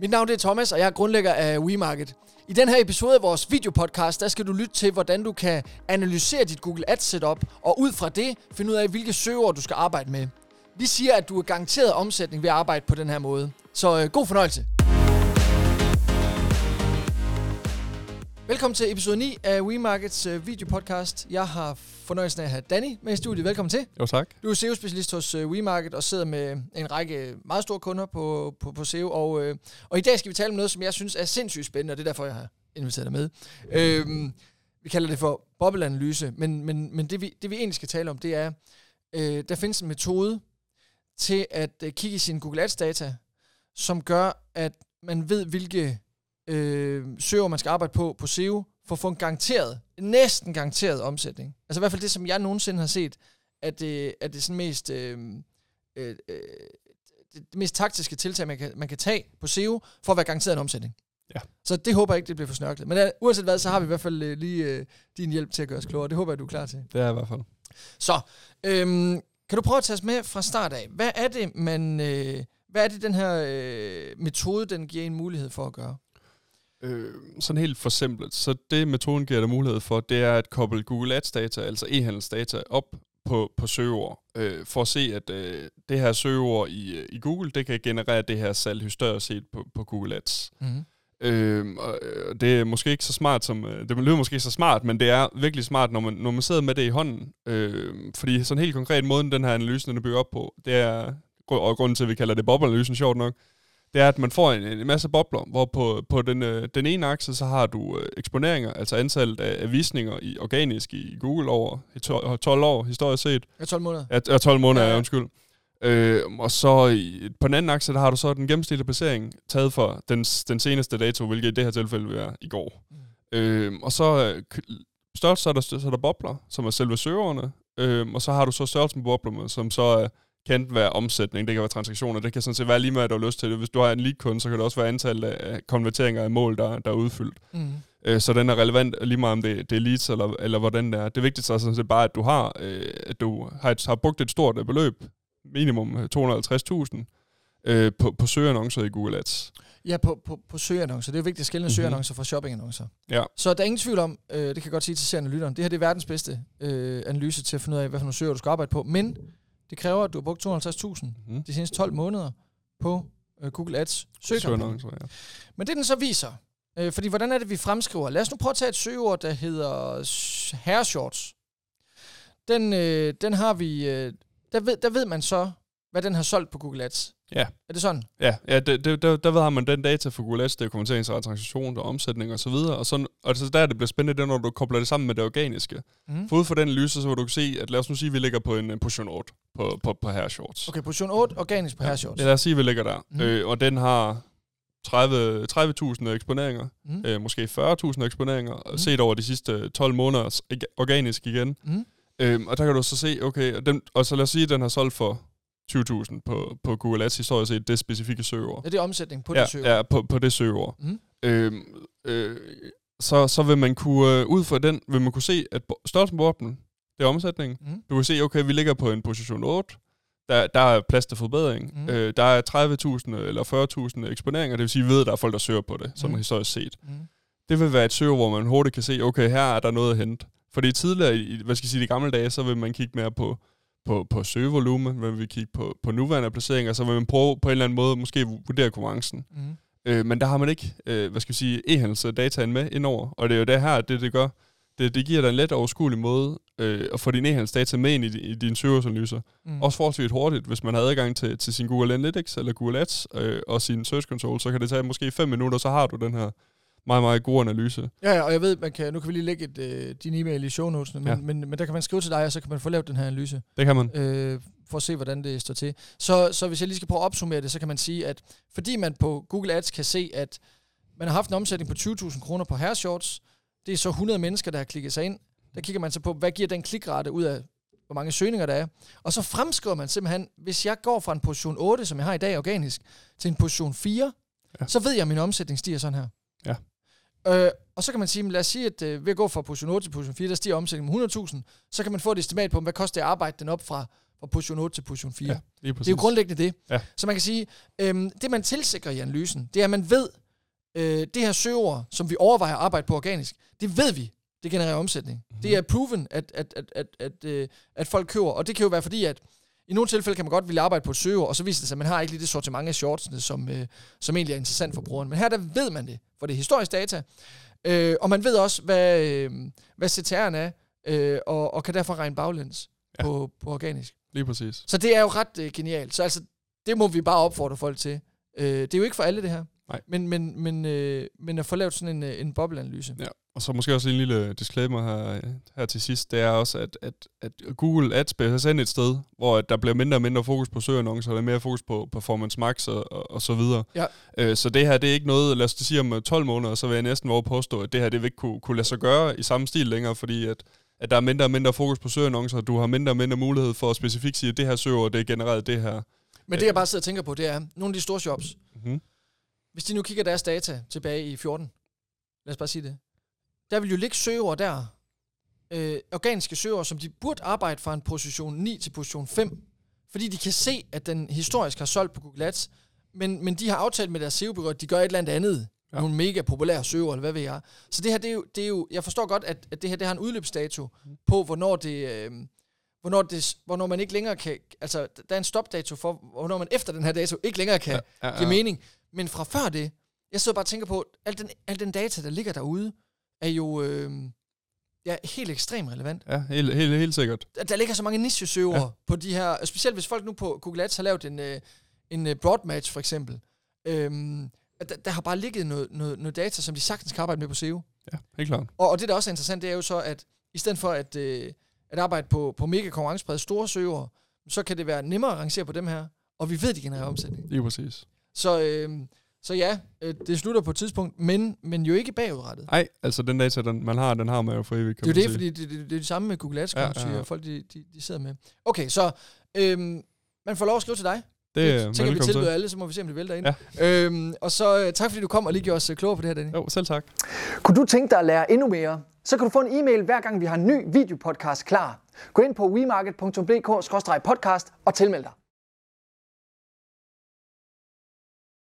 Mit navn er Thomas, og jeg er grundlægger af WeMarket. I den her episode af vores videopodcast, der skal du lytte til, hvordan du kan analysere dit Google Ads setup, og ud fra det finde ud af, hvilke søgeord du skal arbejde med. Vi siger, at du er garanteret omsætning ved at arbejde på den her måde. Så øh, god fornøjelse. Velkommen til episode 9 af WeMarkets øh, videopodcast. Jeg har fornøjelsen af at have Danny med i studiet. Velkommen til. Jo, tak. Du er SEO-specialist hos øh, WeMarket og sidder med en række meget store kunder på, på, på SEO. Og, øh, og i dag skal vi tale om noget, som jeg synes er sindssygt spændende, og det er derfor, jeg har inviteret dig med. Øhm, vi kalder det for bobleanalyse, men, men, men det, vi, det vi egentlig skal tale om, det er, øh, der findes en metode til at øh, kigge i sin Google Ads-data, som gør, at man ved, hvilke øh, søger man skal arbejde på på SEO, for at få en garanteret, næsten garanteret omsætning. Altså i hvert fald det, som jeg nogensinde har set, at det, at det sådan mest, øh, øh, øh, det mest taktiske tiltag, man kan, man kan tage på SEO, for at være garanteret en omsætning. Ja. Så det håber jeg ikke, det bliver for snørklet. Men uh, uanset hvad, så har vi i hvert fald uh, lige uh, din hjælp til at gøre os klogere. Det håber jeg, du er klar til. Det er jeg i hvert fald. Så, øhm, kan du prøve at tage os med fra start af? Hvad er det, man, øh, hvad er det, den her øh, metode, den giver en mulighed for at gøre? Øh, sådan helt for simpelt. Så det metoden giver dig mulighed for, det er at koble Google Ads data, altså e-handelsdata, op på, på søgeord, øh, for at se, at øh, det her søgeord i, i Google, det kan generere det her salg historisk set på, på Google Ads. Mm-hmm. Øh, og og det er måske ikke så smart som, øh, det lyder måske ikke så smart, men det er virkelig smart, når man, når man sidder med det i hånden. Øh, fordi sådan helt konkret måden, den her analyse, den er bygget op på, det er, og grunden til, at vi kalder det bobleanalysen, sjovt nok, det er, at man får en, en masse bobler, hvor på, på den, øh, den ene akse, så har du øh, eksponeringer, altså antallet af, af visninger i, organisk i Google over i to, 12 år, historisk set. Ja, 12 måneder. Ja, ja, 12 måneder, Ja, ja, undskyld. Øh, og så i, på den anden akse, der har du så den gennemsnitlige placering taget for den, den seneste dato, hvilket i det her tilfælde vil være i går. Mm. Øh, og så øh, størst, så er, der, så er der bobler, som er selve søgerne, øh, og så har du så størrelsen på boblerne, som så er, kan være omsætning, det kan være transaktioner, det kan sådan set være lige med, at du har lyst til det. Hvis du har en lead-kunde, så kan det også være antallet af konverteringer af mål, der, der er udfyldt. Mm. Øh, så den er relevant lige meget om det, det er leads eller, eller hvordan det er. Det vigtigste er sådan set bare, at du har, øh, at du har, et, har brugt et stort øh, beløb, minimum øh, 250.000, øh, på, på søgeannoncer i Google Ads. Ja, på, på, på søgeannoncer. Det er jo vigtigt at skille Mhm. søgeannoncer fra shoppingannoncer. Ja. Så der er ingen tvivl om, øh, det kan jeg godt sige til seerne og lytteren, det her det er verdens bedste øh, analyse til at finde ud af, hvad for nogle søger du skal arbejde på. Men det kræver, at du har brugt 250.000 Mm. de seneste 12 måneder på øh, Google Ads søgekampagne. Ja. Men det den så viser, øh, fordi hvordan er det, vi fremskriver? Lad os nu prøve at tage et søgeord, der hedder s- herreshorts. Den, øh, den har vi, øh, der, ved, der ved man så, hvad den har solgt på Google Ads. Ja. Er det sådan? Ja, ja det, det, der, der har man den data for Google Ads, det er konverteringsret, transaktion, der er omsætning og så videre. Og, sådan, og så der det bliver spændende, det er, når du kobler det sammen med det organiske. Mm. For ud fra den analyse, så vil du kunne se, at lad os nu sige, at vi ligger på en, position 8 på, på, på her shorts. Okay, position 8, organisk på herreshorts. Ja, lad os sige, at vi ligger der. Mm. Øh, og den har 30 30.000 eksponeringer, Mm. øh, måske 40.000 eksponeringer, mm. set over de sidste 12 måneder organisk igen. Mm. Øhm, og der kan du så se, okay, og, den, og så lad os sige, at den har solgt for 20.000 på, på Google Ads historisk set, det specifikke søgeord. Er det omsætning på ja, det søgeord? ja, på, på det søgeord. Mm. Øhm, øh, så, så vil man kunne, øh, ud fra den, vil man kunne se, at størrelsen på boblen, det er omsætning. Mm. Du kan se, okay, vi ligger på en position 8. Der, der er plads til forbedring. Mm. Øh, der er 30.000 eller 40.000 eksponeringer, det vil sige, at vi ved, at der er folk, der søger på det, som mm. historisk set. Mm. Det vil være et søger, hvor man hurtigt kan se, okay, her er der noget at hente. Fordi tidligere, i, hvad skal jeg sige, de gamle dage, så vil man kigge mere på, på, på søgevolumen, man vil kigge på, på nuværende placeringer, så vil man prøve på en eller anden måde måske vurdere konkurrencen. Mm. Øh, men der har man ikke, øh, hvad skal vi sige, e-handelsdataen med indover. Og det er jo det her, det det gør. Det, det giver dig en let overskuelig måde øh, at få din e-handelsdata med ind i, i dine søgeanalyser. Mm. Mm. Også forholdsvis hurtigt, hvis man har adgang til, til sin Google Analytics eller Google Ads øh, og sin Search Console, så kan det tage måske 5 minutter, så har du den her meget, meget gode analyse. Ja, ja, og jeg ved, man kan, nu kan vi lige lægge et, øh, din e-mail i show notesene, men, ja. Men, men der kan man skrive til dig, og så kan man få lavet den her analyse, Det kan man. øh, for at se, hvordan det står til. Så, så hvis jeg lige skal prøve at opsummere det, så kan man sige, at fordi man på Google Ads kan se, at man har haft en omsætning på 20.000 kroner på herreshorts, det er så 100 mennesker, der har klikket sig ind, der kigger man så på, hvad giver den klikrate ud af, hvor mange søgninger der er. Og så fremskriver man simpelthen, hvis jeg går fra en position 8, som jeg har i dag organisk, til en position 4, ja. Ja. så ved jeg, at min omsætning stiger sådan her. Ja. Øh, og så kan man sige, lad os sige, at øh, ved at gå fra position 8 til position 4, der stiger omsætningen med 100.000, så kan man få et estimat på, hvad koster det at arbejde den op fra fra position 8 til position 4. Ja, det er jo grundlæggende det. Ja. Så man kan sige, øhm, det man tilsikrer i analysen, det er, at man ved, øh, det her søgeord, som vi overvejer at arbejde på organisk, det ved vi, det genererer omsætning. Mm-hmm. Det er proven, at, at, at, at, at, øh, at folk køber, og det kan jo være fordi, at i nogle tilfælde kan man godt ville arbejde på et søgeord, og så viser det sig, at man har ikke lige det sortiment af shortsene, som, øh, som egentlig er interessant for brugeren. Men her der ved man det, for det er historisk data, øh, og man ved også, hvad, øh, hvad CTR'en er, øh, og, og kan derfor regne baglæns ja. på, på organisk. Lige præcis. Så det er jo ret øh, genialt. Så altså, det må vi bare opfordre folk til. Øh, det er jo ikke for alle det her. Nej. Men, men, men, øh, men at få lavet sådan en, øh, en bobleanalyse. Ja, og så måske også en lille disclaimer her, her til sidst, det er også, at, at, at Google Ads bliver sendt et sted, hvor der bliver mindre og mindre fokus på søgeannoncer, og mere fokus på Performance Max og, og, og så videre. Ja. Øh, så det her, det er ikke noget, lad os sige om 12 måneder, så vil jeg næsten våge påstå, at det her, det vil ikke kunne, kunne lade sig gøre i samme stil længere, fordi at, at der er mindre og mindre fokus på søgeannoncer, du har mindre og mindre mulighed for at specifikt sige, at det her søger, det er genereret det her. Men det, jeg bare sidder og tænker på, det er, nogle af de store shops, mm-hmm. Hvis de nu kigger deres data tilbage i 14, lad os bare sige det, der vil jo ligge søgeord der, øh, organiske søgeord, som de burde arbejde fra en position 9 til position 5, fordi de kan se, at den historisk har solgt på Google Ads, men, men de har aftalt med deres SEO-bureau, at de gør et eller andet andet. Ja. Nogle mega populære søger, eller hvad ved jeg. Så det her, det er jo, det er jo jeg forstår godt, at, at det her det har en udløbsdato mm. på, hvornår det, øh, hvornår, det, hvornår man ikke længere kan, altså der er en stopdato for, hvornår man efter den her dato ikke længere kan ja, ja, ja. give mening. Men fra før det, jeg sidder bare og tænker på, al den, al den data, der ligger derude, er jo øh, ja, helt ekstremt relevant. Ja, helt, helt, helt sikkert. Der, der ligger så mange niche-søger ja. på de her, specielt hvis folk nu på Google Ads har lavet en, øh, en øh, broad match for eksempel. Øhm, der, der har bare ligget noget, noget, noget data, som de sagtens kan arbejde med på SEO. Ja, helt klart. Og, og det, der også er interessant, det er jo så, at i stedet for at, øh, at arbejde på, på mega konkurrencepræget store søger, så kan det være nemmere at rangere på dem her, og vi ved, de genererer omsætning. Lige præcis. Så, øh, så ja, øh, det slutter på et tidspunkt, men, men jo ikke bagudrettet. Nej, altså den data, den, man har, den har man jo for evigt, Det er det, fordi det, det, det er det samme med Google Ads, ja, ja, ja. folk de, de, de sidder med. Okay, så øh, man får lov at skrive til dig. Det er tænker vi tilbyder alle, så må vi se, om det vælter ind. Ja. Øhm, og så uh, tak, fordi du kom og lige gjorde os uh, klogere på det her, Danny. Jo, selv tak. Kunne du tænke dig at lære endnu mere, så kan du få en e-mail, hver gang vi har en ny videopodcast klar. Gå ind på wemarket.dk-podcast og tilmeld dig.